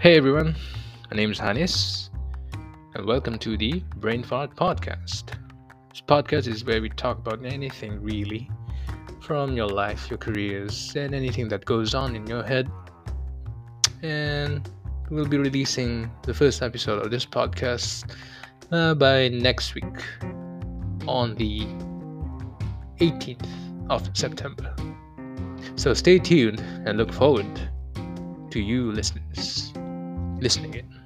Hey everyone, my name is Hanis, and welcome to the Brain Fart Podcast. This podcast is where we talk about anything really, from your life, your careers, and anything that goes on in your head. And we'll be releasing the first episode of this podcast uh, by next week on the 18th of September. So stay tuned and look forward to you listeners listening in.